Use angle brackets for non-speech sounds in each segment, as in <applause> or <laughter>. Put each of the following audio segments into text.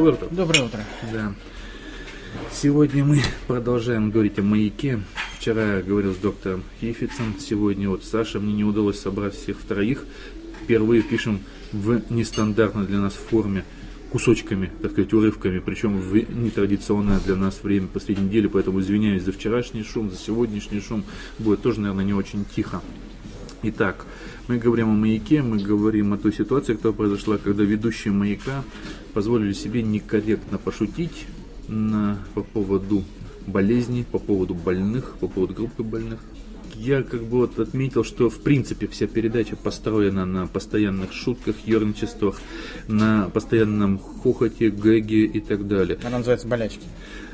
Доброе утро. Доброе утро. Да. Сегодня мы продолжаем говорить о маяке. Вчера я говорил с доктором Хейфицем, сегодня вот Саша, мне не удалось собрать всех втроих. Впервые пишем в нестандартной для нас форме, кусочками, так сказать, урывками, причем в нетрадиционное для нас время посреди недели, поэтому извиняюсь за вчерашний шум, за сегодняшний шум. Будет тоже, наверное, не очень тихо. Итак, мы говорим о маяке, мы говорим о той ситуации, которая произошла, когда ведущие маяка позволили себе некорректно пошутить на, по поводу болезней, по поводу больных, по поводу группы больных. Я как бы вот отметил, что в принципе вся передача построена на постоянных шутках, ерничествах, на постоянном хохоте, гэге и так далее. Она называется «Болячки».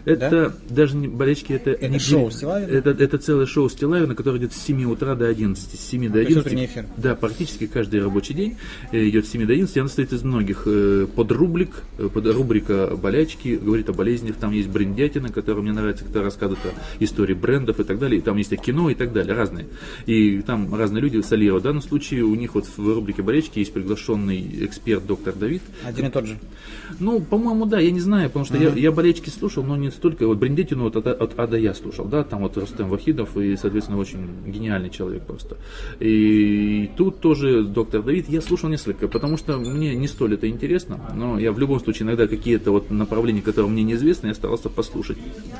Это да? даже не болельщики, это, это не шоу Стилавина? Это, это целое шоу Стилавина, которое идет с 7 утра до 11. С 7 до 11. эфир. Да, практически каждый рабочий день э, идет с 7 до 11. Она состоит из многих э, подрубрик, э, под рубрика болячки, говорит о болезнях. Там есть брендятина, которая мне нравится, которая рассказывает о истории брендов и так далее. И там есть и кино и так далее, разные. И там разные люди солируют. В данном случае у них вот в рубрике болячки есть приглашенный эксперт доктор Давид. Один и тот же. Ну, по-моему, да, я не знаю, потому что uh-huh. я, я болельщики слушал, но не столько. Вот Брендетину вот от, от А до Я слушал, да, там вот Рустем Вахидов и, соответственно, очень гениальный человек просто. И тут тоже доктор Давид, я слушал несколько, потому что мне не столь это интересно, но я в любом случае иногда какие-то вот направления, которые мне неизвестны, я старался послушать.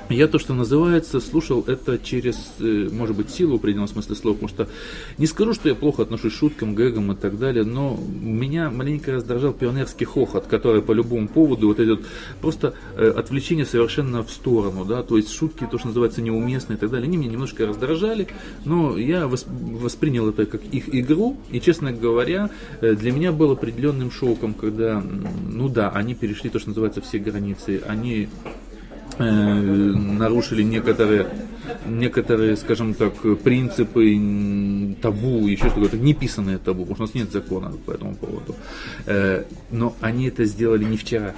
Я то, что называется, слушал это через, э, может быть, силу в определенном смысле слова, потому что не скажу, что я плохо отношусь к шуткам, гэгам и так далее, но меня маленько раздражал пионерский хохот, который по любому поводу, вот этот просто э, отвлечение совершенно в сторону да, то есть шутки, то, что называется, неуместные и так далее, они меня немножко раздражали, но я воспринял это как их игру, и, честно говоря, э, для меня был определенным шоком, когда, ну да, они перешли то, что называется, все границы, они э, нарушили некоторые, некоторые, скажем так, принципы, табу, еще что-то, неписанное табу, потому что у нас нет закона по этому поводу. Э, но они это сделали не вчера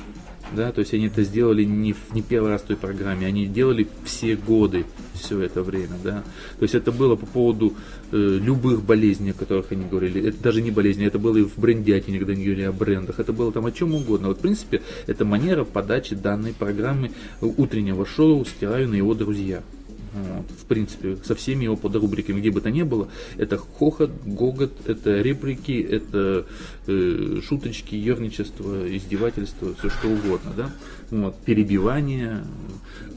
да, то есть они это сделали не, не первый раз в той программе, они делали все годы, все это время, да, то есть это было по поводу э, любых болезней, о которых они говорили, это даже не болезни, это было и в брендяте, когда они говорили о брендах, это было там о чем угодно, вот в принципе это манера подачи данной программы утреннего шоу «Стираю на его друзья», вот, в принципе, со всеми его подрубриками, где бы то ни было, это хохот, гогот, это реплики, это э, шуточки, ерничество, издевательство, все что угодно, да, вот, перебивание.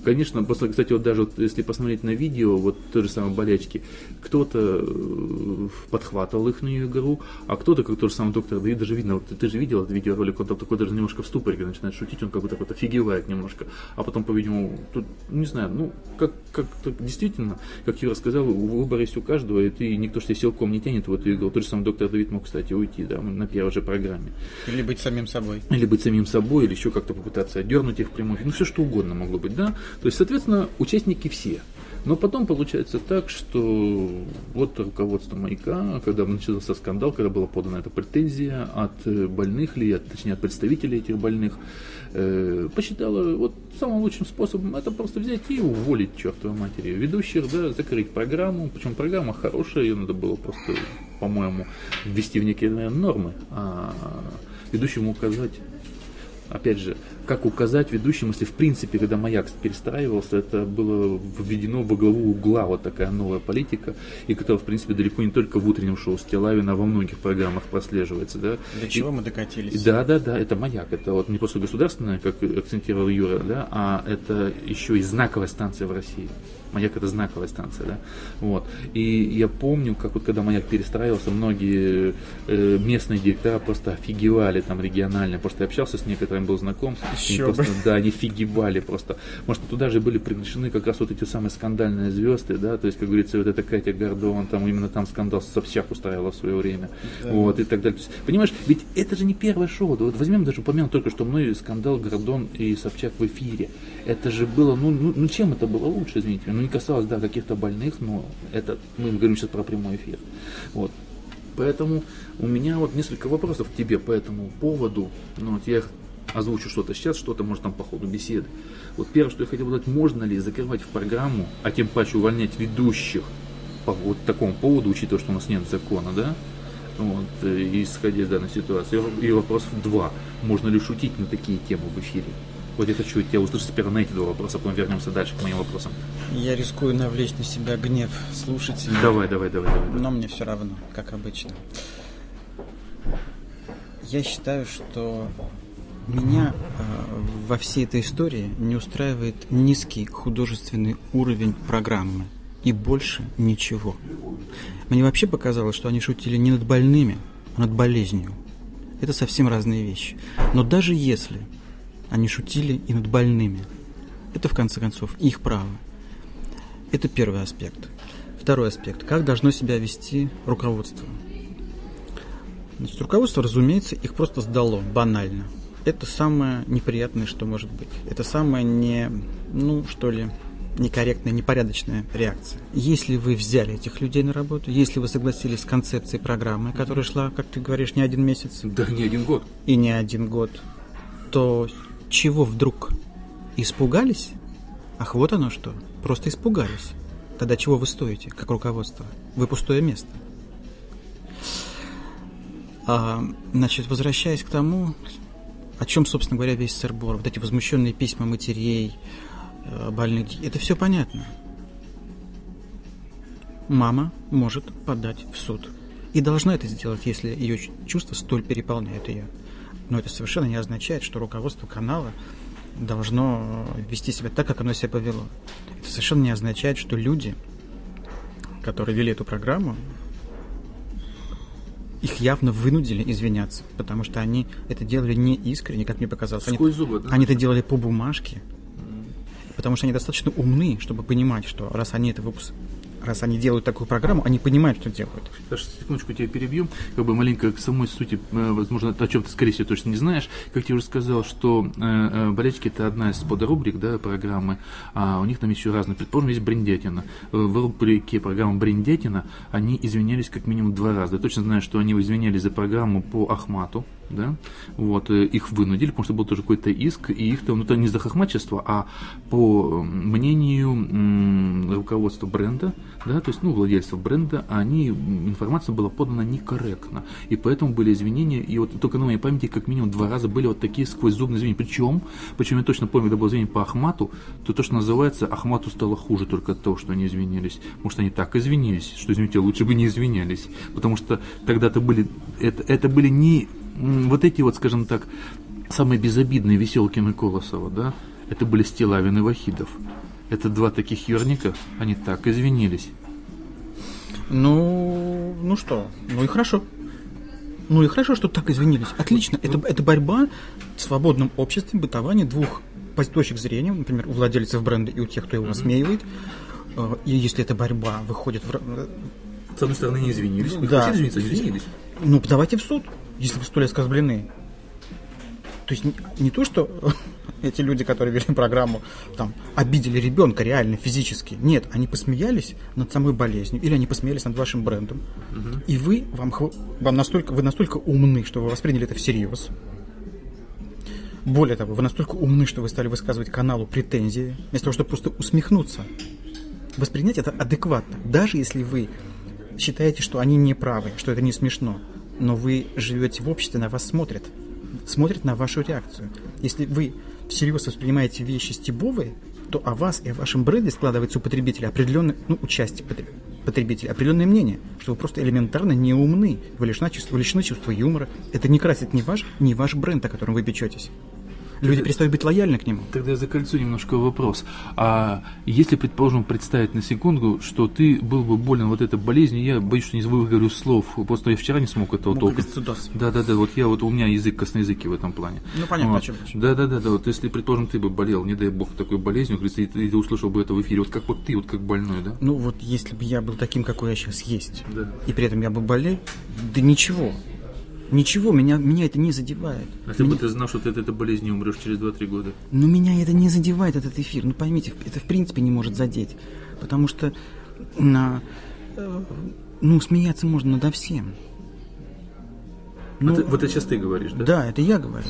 Конечно, после, кстати, вот даже вот, если посмотреть на видео, вот той же самой болячки, кто-то э, подхватывал их игру, а кто-то, как тот же самый доктор Давид, даже видно, вот, ты же видел этот видеоролик, он там такой даже немножко в ступоре начинает шутить, он как бы так вот офигевает немножко, а потом, по-видимому, тут, не знаю, ну, как, как действительно, как Юра сказал, выбор есть у каждого, и ты, никто же тебя силком не тянет в эту игру. Тот же самый доктор Давид мог, кстати, уйти, да, на первой же программе. Или быть самим собой. Или быть самим собой, или еще как-то попытаться отдернуть их в прямой ну, все что угодно могло быть, да. То есть, соответственно, участники все. Но потом получается так, что вот руководство «Маяка», когда начался скандал, когда была подана эта претензия от э, больных ли, от, точнее от представителей этих больных, э, посчитала вот самым лучшим способом это просто взять и уволить чертовой матери ведущих, да, закрыть программу, причем программа хорошая, ее надо было просто, по-моему, ввести в некие наверное, нормы, а ведущему указать опять же, как указать ведущим, если в принципе, когда маяк перестраивался, это было введено во главу угла вот такая новая политика, и которая, в принципе, далеко не только в утреннем шоу Стилавина, а во многих программах прослеживается. Да? До чего и, мы докатились? Да, да, да, это маяк, это вот не просто государственное, как акцентировал Юра, да, а это еще и знаковая станция в России. Маяк это знаковая станция, да. Вот. И я помню, как вот когда маяк перестраивался, многие э, местные директора просто офигевали там регионально, что я общался с некоторыми, был знаком. Еще просто, да, они офигевали просто. Может, туда же были приглашены как раз вот эти самые скандальные звезды, да, то есть, как говорится, вот эта Катя Гордон, там именно там скандал с Собчак устраивала в свое время. Да. Вот, и так далее. То есть, понимаешь, ведь это же не первое шоу. Да, вот возьмем даже упомянем только что мной скандал Гордон и Собчак в эфире. Это же было, ну, ну, ну чем это было лучше, извините, ну не касалось, да, каких-то больных, но это, мы говорим сейчас про прямой эфир. Вот. Поэтому у меня вот несколько вопросов к тебе по этому поводу. Ну, вот я озвучу что-то сейчас, что-то может там по ходу беседы. Вот первое, что я хотел сказать, можно ли закрывать в программу, а тем паче увольнять ведущих по вот такому поводу, учитывая, что у нас нет закона, да, вот, э, исходя из данной ситуации. И вопрос два. Можно ли шутить на такие темы в эфире? Вот я хочу тебя услышать сперва на эти два вопроса, потом вернемся дальше к моим вопросам. Я рискую навлечь на себя гнев слушателей. Давай, давай, давай, давай. Но мне все равно, как обычно. Я считаю, что меня э, во всей этой истории не устраивает низкий художественный уровень программы. И больше ничего. Мне вообще показалось, что они шутили не над больными, а над болезнью. Это совсем разные вещи. Но даже если они шутили и над больными, это в конце концов их право. Это первый аспект. Второй аспект. Как должно себя вести руководство? Значит, руководство, разумеется, их просто сдало банально. Это самое неприятное, что может быть. Это самое не, ну, что ли, некорректная, непорядочная реакция. Если вы взяли этих людей на работу, если вы согласились с концепцией программы, которая шла, как ты говоришь, не один месяц. Да, не один год. И не один год. То чего вдруг? Испугались? Ах, вот оно что. Просто испугались. Тогда чего вы стоите, как руководство? Вы пустое место. А, значит, возвращаясь к тому, о чем, собственно говоря, весь сырбор, вот эти возмущенные письма матерей, Э, больных. Это все понятно. Мама может подать в суд. И должна это сделать, если ее чувства столь переполняют ее. Но это совершенно не означает, что руководство канала должно вести себя так, как оно себя повело. Это совершенно не означает, что люди, которые вели эту программу, их явно вынудили извиняться, потому что они это делали не искренне, как мне показалось. Они, зубы, да? они это делали по бумажке, потому что они достаточно умны, чтобы понимать, что раз они это выпуск раз они делают такую программу, они понимают, что делают. Даже секундочку тебя перебью, как бы маленько к самой сути, э, возможно, о чем ты, скорее всего, точно не знаешь. Как я уже сказал, что э, э, болельщики это одна из подрубрик да, программы, а у них там еще разные. Предположим, есть брендетина. В рубрике программы брендетина они извинялись как минимум два раза. Я точно знаю, что они извинялись за программу по Ахмату, да, вот, их вынудили, потому что был тоже какой-то иск, и их там, ну, это не за хохмачество, а по мнению руководства бренда, да, то есть, ну, владельцев бренда, они, информация была подана некорректно, и поэтому были извинения, и вот только на моей памяти как минимум два раза были вот такие сквозь зубные извинения, причем, причем я точно помню, когда было извинение по Ахмату, то то, что называется, Ахмату стало хуже только от того, что они извинились, может, они так извинились, что, извините, лучше бы не извинялись, потому что тогда-то были, это, это были не вот эти вот, скажем так, самые безобидные Веселкины Колосова, да, это были Стилавин и Вахидов. Это два таких юрника, они так извинились. Ну, ну что, ну и хорошо. Ну и хорошо, что так извинились. Отлично. Это, это борьба в свободном обществе, бытование двух точек зрения, например, у владельцев бренда и у тех, кто его осмеивает. Э, и если эта борьба выходит в... С одной стороны, не извинились. Да. Извиниться, извинились. Ну, подавайте в суд, если вы столь оскорблены. То есть не, не то, что <laughs> эти люди, которые вели программу, там, обидели ребенка реально, физически. Нет, они посмеялись над самой болезнью, или они посмеялись над вашим брендом. Угу. И вы, вам, вам настолько, вы настолько умны, что вы восприняли это всерьез. Более того, вы настолько умны, что вы стали высказывать каналу претензии, вместо того, чтобы просто усмехнуться. Воспринять это адекватно. Даже если вы считаете, что они не правы, что это не смешно. Но вы живете в обществе, на вас смотрят. Смотрят на вашу реакцию. Если вы всерьез воспринимаете вещи стебовые, то о вас и о вашем бренде складывается у потребителя определенное, ну, участие потребителя, определенное мнение, что вы просто элементарно не умны, вы лишены чувства, лишены чувства юмора. Это не красит ни ваш, ни ваш бренд, о котором вы печетесь люди перестают быть лояльны к нему. Тогда я закольцу немножко вопрос. А если, предположим, представить на секунду, что ты был бы болен вот этой болезнью, я боюсь, что не выговорю слов, просто я вчера не смог этого толком. Да, да, да, вот я вот у меня язык косноязыкий в этом плане. Ну понятно, вот. почему. Да, да, да, да, вот если, предположим, ты бы болел, не дай бог, такой болезнью, и ты, ты услышал бы это в эфире, вот как вот ты, вот как больной, да? Ну вот если бы я был таким, какой я сейчас есть, да. и при этом я бы болел, да ничего, Ничего, меня, меня это не задевает. А если меня... бы ты знал, что ты от этой болезни умрешь через 2-3 года? Ну, меня это не задевает, этот эфир. Ну, поймите, это в принципе не может задеть. Потому что на... Э, ну, смеяться можно надо всем. Ну, а ты, вот это сейчас ты говоришь, да? Да, это я говорю.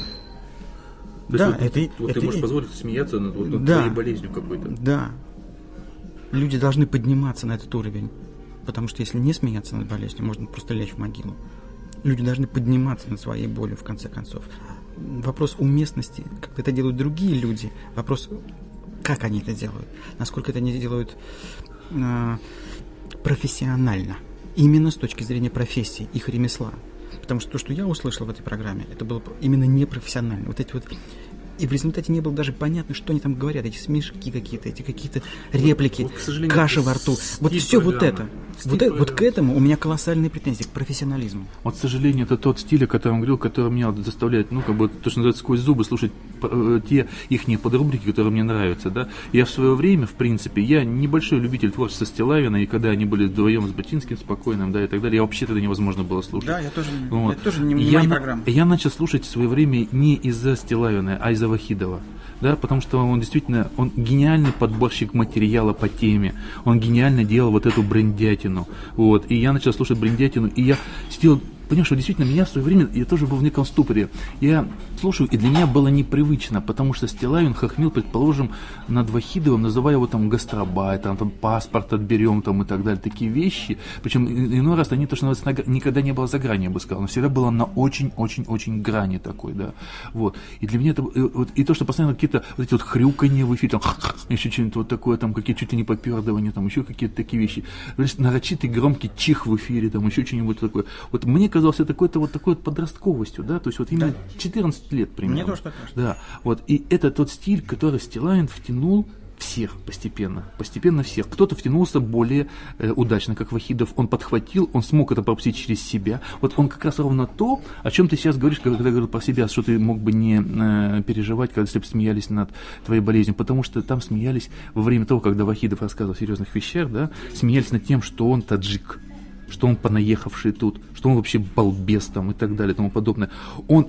То да, вот, это, вот это, ты можешь это, позволить смеяться над, вот, над да, твоей болезнью какой-то. Да. Люди должны подниматься на этот уровень. Потому что если не смеяться над болезнью, можно просто лечь в могилу. Люди должны подниматься над своей болью, в конце концов. Вопрос уместности, как это делают другие люди, вопрос, как они это делают, насколько это они делают э, профессионально, именно с точки зрения профессии, их ремесла. Потому что то, что я услышал в этой программе, это было именно непрофессионально. Вот эти вот и в результате не было даже понятно, что они там говорят, эти смешки какие-то, эти какие-то реплики, вот, вот, каша во рту. Вот все программы. вот это. вот, это, вот к этому у меня колоссальные претензии, к профессионализму. Вот, к сожалению, это тот стиль, о котором говорил, который меня заставляет, ну, как бы, то, что называется, сквозь зубы слушать э, те их подрубрики, которые мне нравятся, да. Я в свое время, в принципе, я небольшой любитель творчества Стилавина, и когда они были вдвоем с Бачинским, спокойным, да, и так далее, я вообще тогда невозможно было слушать. Да, я тоже, вот. это тоже не, не я, моя программа. Я начал слушать в свое время не из-за Стилавина, а из-за Вахидова. Да, потому что он действительно, он гениальный подборщик материала по теме, он гениально делал вот эту брендятину, вот, и я начал слушать брендятину, и я сидел понимаешь, что действительно меня в свое время, я тоже был в неком ступоре. Я слушаю, и для меня было непривычно, потому что Стилавин хохмил, предположим, над Вахидовым, называя его там гастробайтом, там паспорт отберем там и так далее, такие вещи. Причем иной раз они то, что называется, никогда не было за грани, я бы сказал, но всегда было на очень-очень-очень грани такой, да. Вот. И для меня это, и, вот, и то, что постоянно какие-то вот эти вот хрюканье в эфире, там, <laughs> еще что-нибудь вот такое, там, какие-то чуть ли не попердывания, там, еще какие-то такие вещи. Значит, нарочитый громкий чих в эфире, там, еще что-нибудь такое. Вот мне кажется, казался такой-то вот такой вот подростковостью, да, то есть вот именно да. 14 лет примерно. Мне тоже так кажется. Да, вот, и это тот стиль, который Стилайн втянул всех постепенно, постепенно всех. Кто-то втянулся более э, удачно, как Вахидов, он подхватил, он смог это пропустить через себя. Вот он как раз ровно то, о чем ты сейчас говоришь, когда говорил про себя, что ты мог бы не э, переживать, когда если бы смеялись над твоей болезнью, потому что там смеялись во время того, когда Вахидов рассказывал о серьезных вещах, да, смеялись над тем, что он таджик что он понаехавший тут, что он вообще балбес там и так далее и тому подобное. Он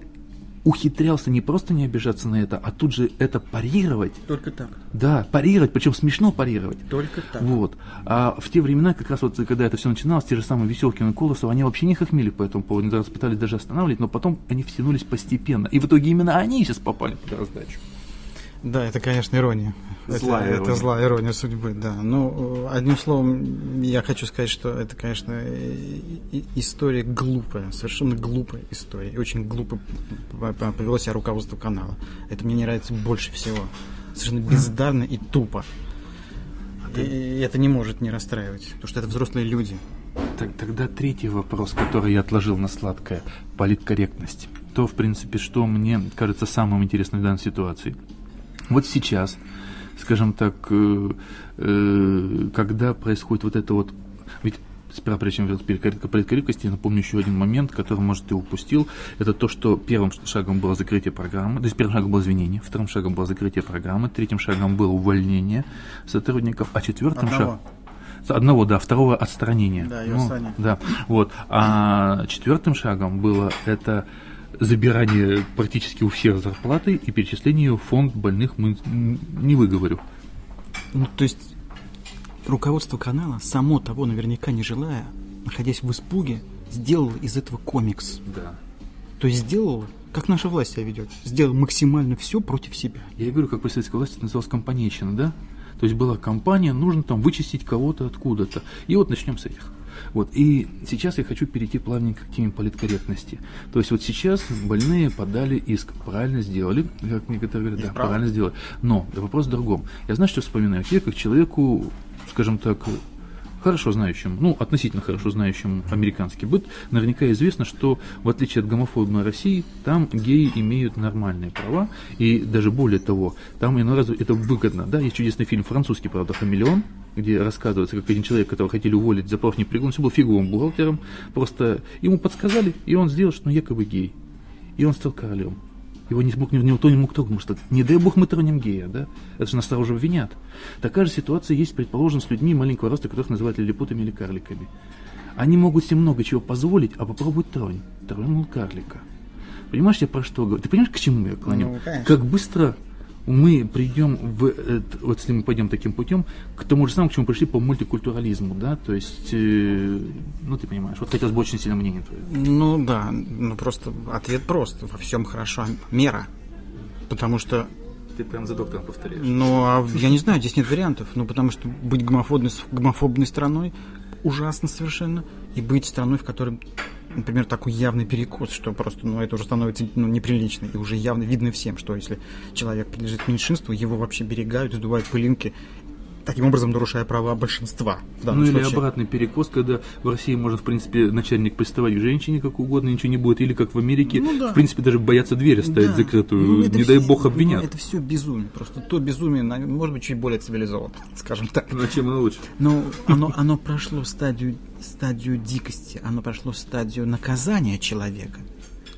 ухитрялся не просто не обижаться на это, а тут же это парировать. Только так. Да, парировать, причем смешно парировать. Только так. Вот. А в те времена, как раз вот, когда это все начиналось, те же самые Веселкин и Колосов, они вообще не хохмели по этому поводу, они пытались даже останавливать, но потом они втянулись постепенно. И в итоге именно они сейчас попали под раздачу. Да, это, конечно, ирония. Злая это, ирония. это злая ирония судьбы, да. Ну, одним словом, я хочу сказать, что это, конечно, история глупая, совершенно глупая история. Очень глупо повело себя руководство канала. Это мне не нравится больше всего. Совершенно бездарно и тупо. И это не может не расстраивать, потому что это взрослые люди. Так, тогда третий вопрос, который я отложил на сладкое – политкорректность. То, в принципе, что мне кажется самым интересным в данной ситуации – вот сейчас, скажем так, э, э, когда происходит вот это вот, ведь сперва, прежде чем вернуться к политкорректности, я напомню еще один момент, который, может, ты упустил. Это то, что первым шагом было закрытие программы, то есть первым шагом было извинение, вторым шагом было закрытие программы, третьим шагом было увольнение сотрудников, а четвертым шагом одного, да, второго отстранения. Да, ну, да, вот. А четвертым шагом было это забирание практически у всех зарплаты и перечисление в фонд больных мы не выговорю. Ну, то есть руководство канала, само того наверняка не желая, находясь в испуге, сделало из этого комикс. Да. То есть сделало, как наша власть себя ведет, сделал максимально все против себя. Я говорю, как при советской власти это называлось компанейщина, да? То есть была компания, нужно там вычистить кого-то откуда-то. И вот начнем с этих. Вот. И сейчас я хочу перейти плавненько к теме политкорректности. То есть вот сейчас больные подали иск, правильно сделали, как некоторые говорят, да, правильно сделали. Но вопрос в другом. Я знаю, что вспоминаю. Я как человеку, скажем так, хорошо знающим, ну, относительно хорошо знающим американский быт, наверняка известно, что в отличие от гомофобной России, там геи имеют нормальные права, и даже более того, там иной раз это выгодно. Да, есть чудесный фильм французский, правда, «Хамелеон», где рассказывается, как один человек, которого хотели уволить за профнепригодность, был фиговым бухгалтером, просто ему подсказали, и он сделал, что он якобы гей. И он стал королем. Его не смог, никто не мог потому что не дай бог мы тронем гея, да? Это же нас сразу обвинят. Такая же ситуация есть, предположим, с людьми маленького роста, которых называют лилипутами или карликами. Они могут себе много чего позволить, а попробуй тронь. Тронул карлика. Понимаешь, я про что говорю? Ты понимаешь, к чему я клоню? Ну, как быстро мы придем в, вот если мы пойдем таким путем, к тому же самому, к чему пришли по мультикультурализму, да, то есть, э, ну ты понимаешь, вот хотелось бы очень сильно мнение твое. Ну да, ну просто ответ прост, во всем хорошо, мера, потому что ты прям за доктором повторяешь. Ну, а я не знаю, здесь нет вариантов. Ну, потому что быть гомофобной, гомофобной страной ужасно совершенно. И быть страной, в которой например, такой явный перекос, что просто, ну, это уже становится ну, неприлично, и уже явно видно всем, что если человек принадлежит меньшинству, его вообще берегают, сдувают пылинки, таким образом нарушая права большинства. В данном ну случае. или обратный перекос, когда в России может, в принципе, начальник приставать к женщине как угодно, ничего не будет, или как в Америке, ну, да. в принципе, даже боятся двери ставить да. закрытую, ну, не все, дай бог обвинят. Ну, это все безумие, просто то безумие, может быть, чуть более цивилизованно, <laughs> скажем так. Ну, а чем оно лучше? Но оно, оно прошло стадию, стадию дикости, оно прошло стадию наказания человека.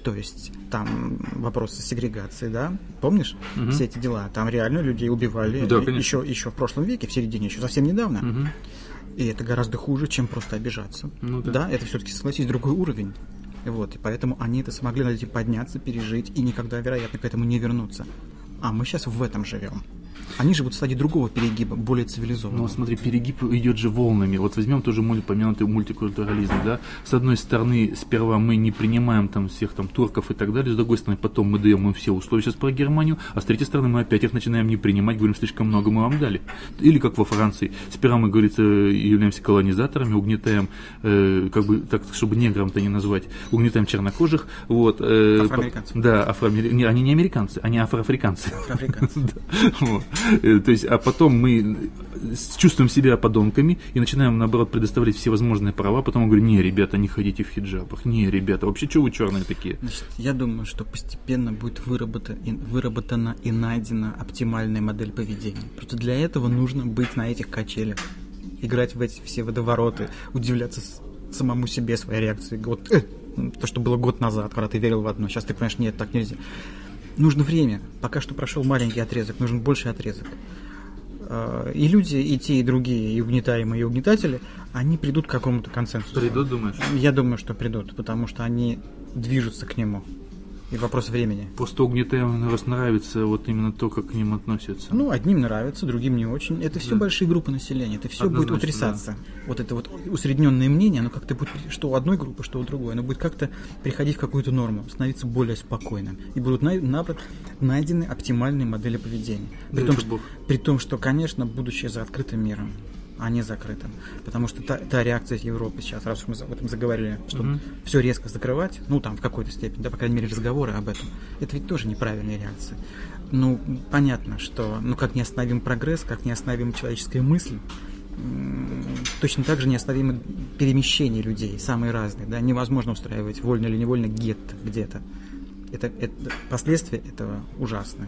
То есть там вопросы сегрегации, да, помнишь угу. все эти дела? Там реально людей убивали да, еще, еще в прошлом веке, в середине, еще совсем недавно. Угу. И это гораздо хуже, чем просто обижаться. Ну, да. да, это все-таки, согласись, другой уровень. Вот, и поэтому они это смогли найти подняться, пережить и никогда, вероятно, к этому не вернуться. А мы сейчас в этом живем. Они живут в стадии другого перегиба, более цивилизованного. Ну, смотри, перегиб идет же волнами. Вот возьмем тоже упомянутый мультикультурализм, да. С одной стороны, сперва мы не принимаем там всех там турков и так далее, с другой стороны, потом мы даем им все условия сейчас про Германию, а с третьей стороны, мы опять их начинаем не принимать, говорим, слишком много мы вам дали. Или как во Франции. Сперва мы, говорится, являемся колонизаторами, угнетаем, э, как бы, так, чтобы неграм-то не назвать, угнетаем чернокожих. Вот, э, афроамериканцы. Да, афроамериканцы. Не, они не американцы, они афроафриканцы. Афроафриканцы. <laughs> Э, то есть, а потом мы чувствуем себя подонками и начинаем, наоборот, предоставлять все возможные права, потом мы говорим, не, ребята, не ходите в хиджабах, не, ребята, вообще что вы черные такие? Значит, я думаю, что постепенно будет выработана, выработана и найдена оптимальная модель поведения. Просто для этого нужно быть на этих качелях, играть в эти все водовороты, удивляться самому себе своей реакции. Вот, э, то, что было год назад, когда ты верил в одно, сейчас ты понимаешь, нет, так нельзя нужно время. Пока что прошел маленький отрезок, нужен больший отрезок. А, и люди, и те, и другие, и угнетаемые, и угнетатели, они придут к какому-то консенсусу. Придут, думаешь? Я думаю, что придут, потому что они движутся к нему и вопрос времени. Просто угнетаемым раз нравится вот именно то, как к ним относятся. Ну, одним нравится, другим не очень. Это все да. большие группы населения, это все Однозначно, будет утрясаться. Да. Вот это вот усредненное мнение, оно как-то будет, что у одной группы, что у другой, оно будет как-то приходить в какую-то норму, становиться более спокойным. И будут най- найдены оптимальные модели поведения. При, да том, что, при том, что, конечно, будущее за открытым миром а не закрытым. Потому что та, та реакция Европы сейчас, раз уж мы об этом заговорили, что mm-hmm. все резко закрывать, ну там в какой-то степени, да, по крайней мере, разговоры об этом, это ведь тоже неправильная реакция. Ну, понятно, что, ну как не остановим прогресс, как не остановим человеческая мысль, точно так же неостановимо перемещение людей, самые разные, да, невозможно устраивать вольно или невольно гетто где-то. Это, это, последствия этого ужасны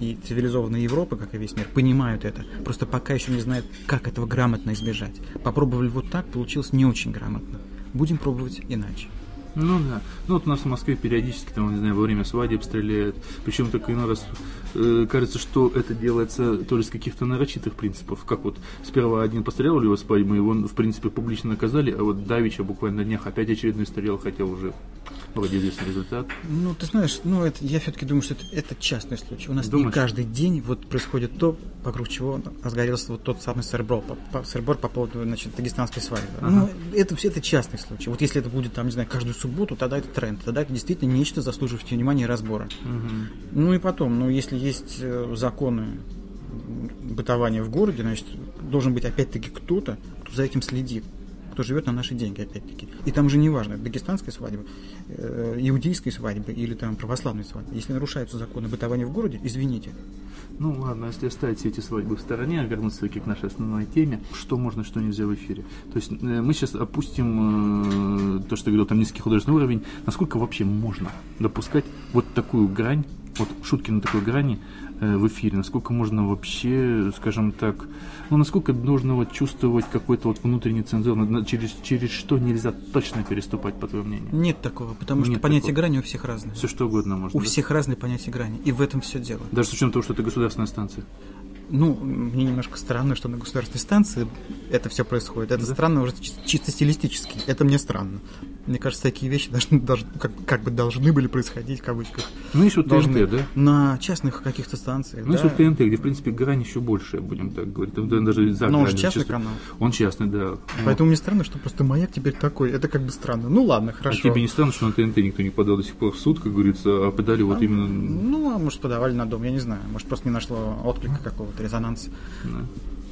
и цивилизованная Европа, как и весь мир, понимают это. Просто пока еще не знают, как этого грамотно избежать. Попробовали вот так, получилось не очень грамотно. Будем пробовать иначе. Ну да. Ну вот у нас в Москве периодически, там, не знаю, во время свадеб стреляют. Причем так иной раз кажется, что это делается то ли с каких-то нарочитых принципов. Как вот сперва один пострелял его свадьбу, его, в принципе, публично наказали, а вот Давича буквально на днях опять очередной стрелял, хотя уже вроде известный результат. Ну, ты знаешь, ну, это, я все-таки думаю, что это, это частный случай. У нас Думаешь? не каждый день вот происходит то, вокруг чего разгорелся вот тот самый сырбор по, по, сырбор по поводу, значит, дагестанской свадьбы. Ага. Ну, это все это частный случай. Вот если это будет, там, не знаю, каждую субботу, тогда это тренд, тогда это действительно нечто заслуживающее внимания и разбора. Угу. Ну и потом, ну, если есть э, законы бытования в городе, значит, должен быть опять-таки кто-то, кто за этим следит кто живет на наши деньги, опять-таки. И там уже не важно, дагестанская свадьба, э, иудейской свадьбы или там православной свадьбы. Если нарушаются законы бытования в городе, извините. Ну ладно, если оставить все эти свадьбы в стороне, а вернуться к нашей основной теме, что можно, что нельзя в эфире. То есть э, мы сейчас опустим э, то, что говорил, там низкий художественный уровень, насколько вообще можно допускать вот такую грань, вот шутки на такой грани э, в эфире, насколько можно вообще, скажем так, ну, насколько нужно вот чувствовать какой-то вот внутренний цензур, через, через что нельзя точно переступать, по твоему мнению? Нет такого, потому Нет что понятие такого. грани у всех разное. Все что угодно можно. У да? всех разные понятия грани, и в этом все дело. Даже с учетом того, что это государственная станция. Ну, мне немножко странно, что на государственной станции это все происходит. Это да? странно уже чисто стилистически. Это мне странно. Мне кажется, такие вещи <laughs> должны, должны как, как бы должны были происходить в кавычках. Ну, еще должны, ТНТ, да? На частных каких-то станциях. Ну, да. еще ТНТ, где, в принципе, грань еще больше, будем так говорить. Там даже за Но он же частный чувствую. канал. Он частный, да. Поэтому мне странно, что просто маяк теперь такой. Это как бы странно. Ну ладно, хорошо. А тебе не странно, что на ТНТ никто не подал до сих пор в суд, как говорится, а подали а, вот именно... Ну, а может, подавали на дом, я не знаю. Может, просто не нашло отклика какого-то, резонанса. Да.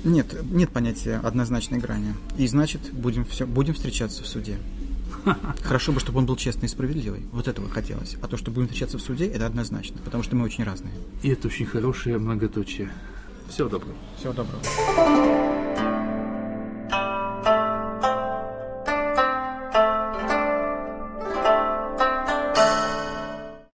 Нет, нет понятия однозначной грани. И значит, будем, все, будем встречаться в суде. <laughs> Хорошо бы, чтобы он был честный и справедливый. Вот этого хотелось. А то, что будем встречаться в суде, это однозначно, потому что мы очень разные. И это очень хорошее многоточие. Всего доброго. Всего доброго.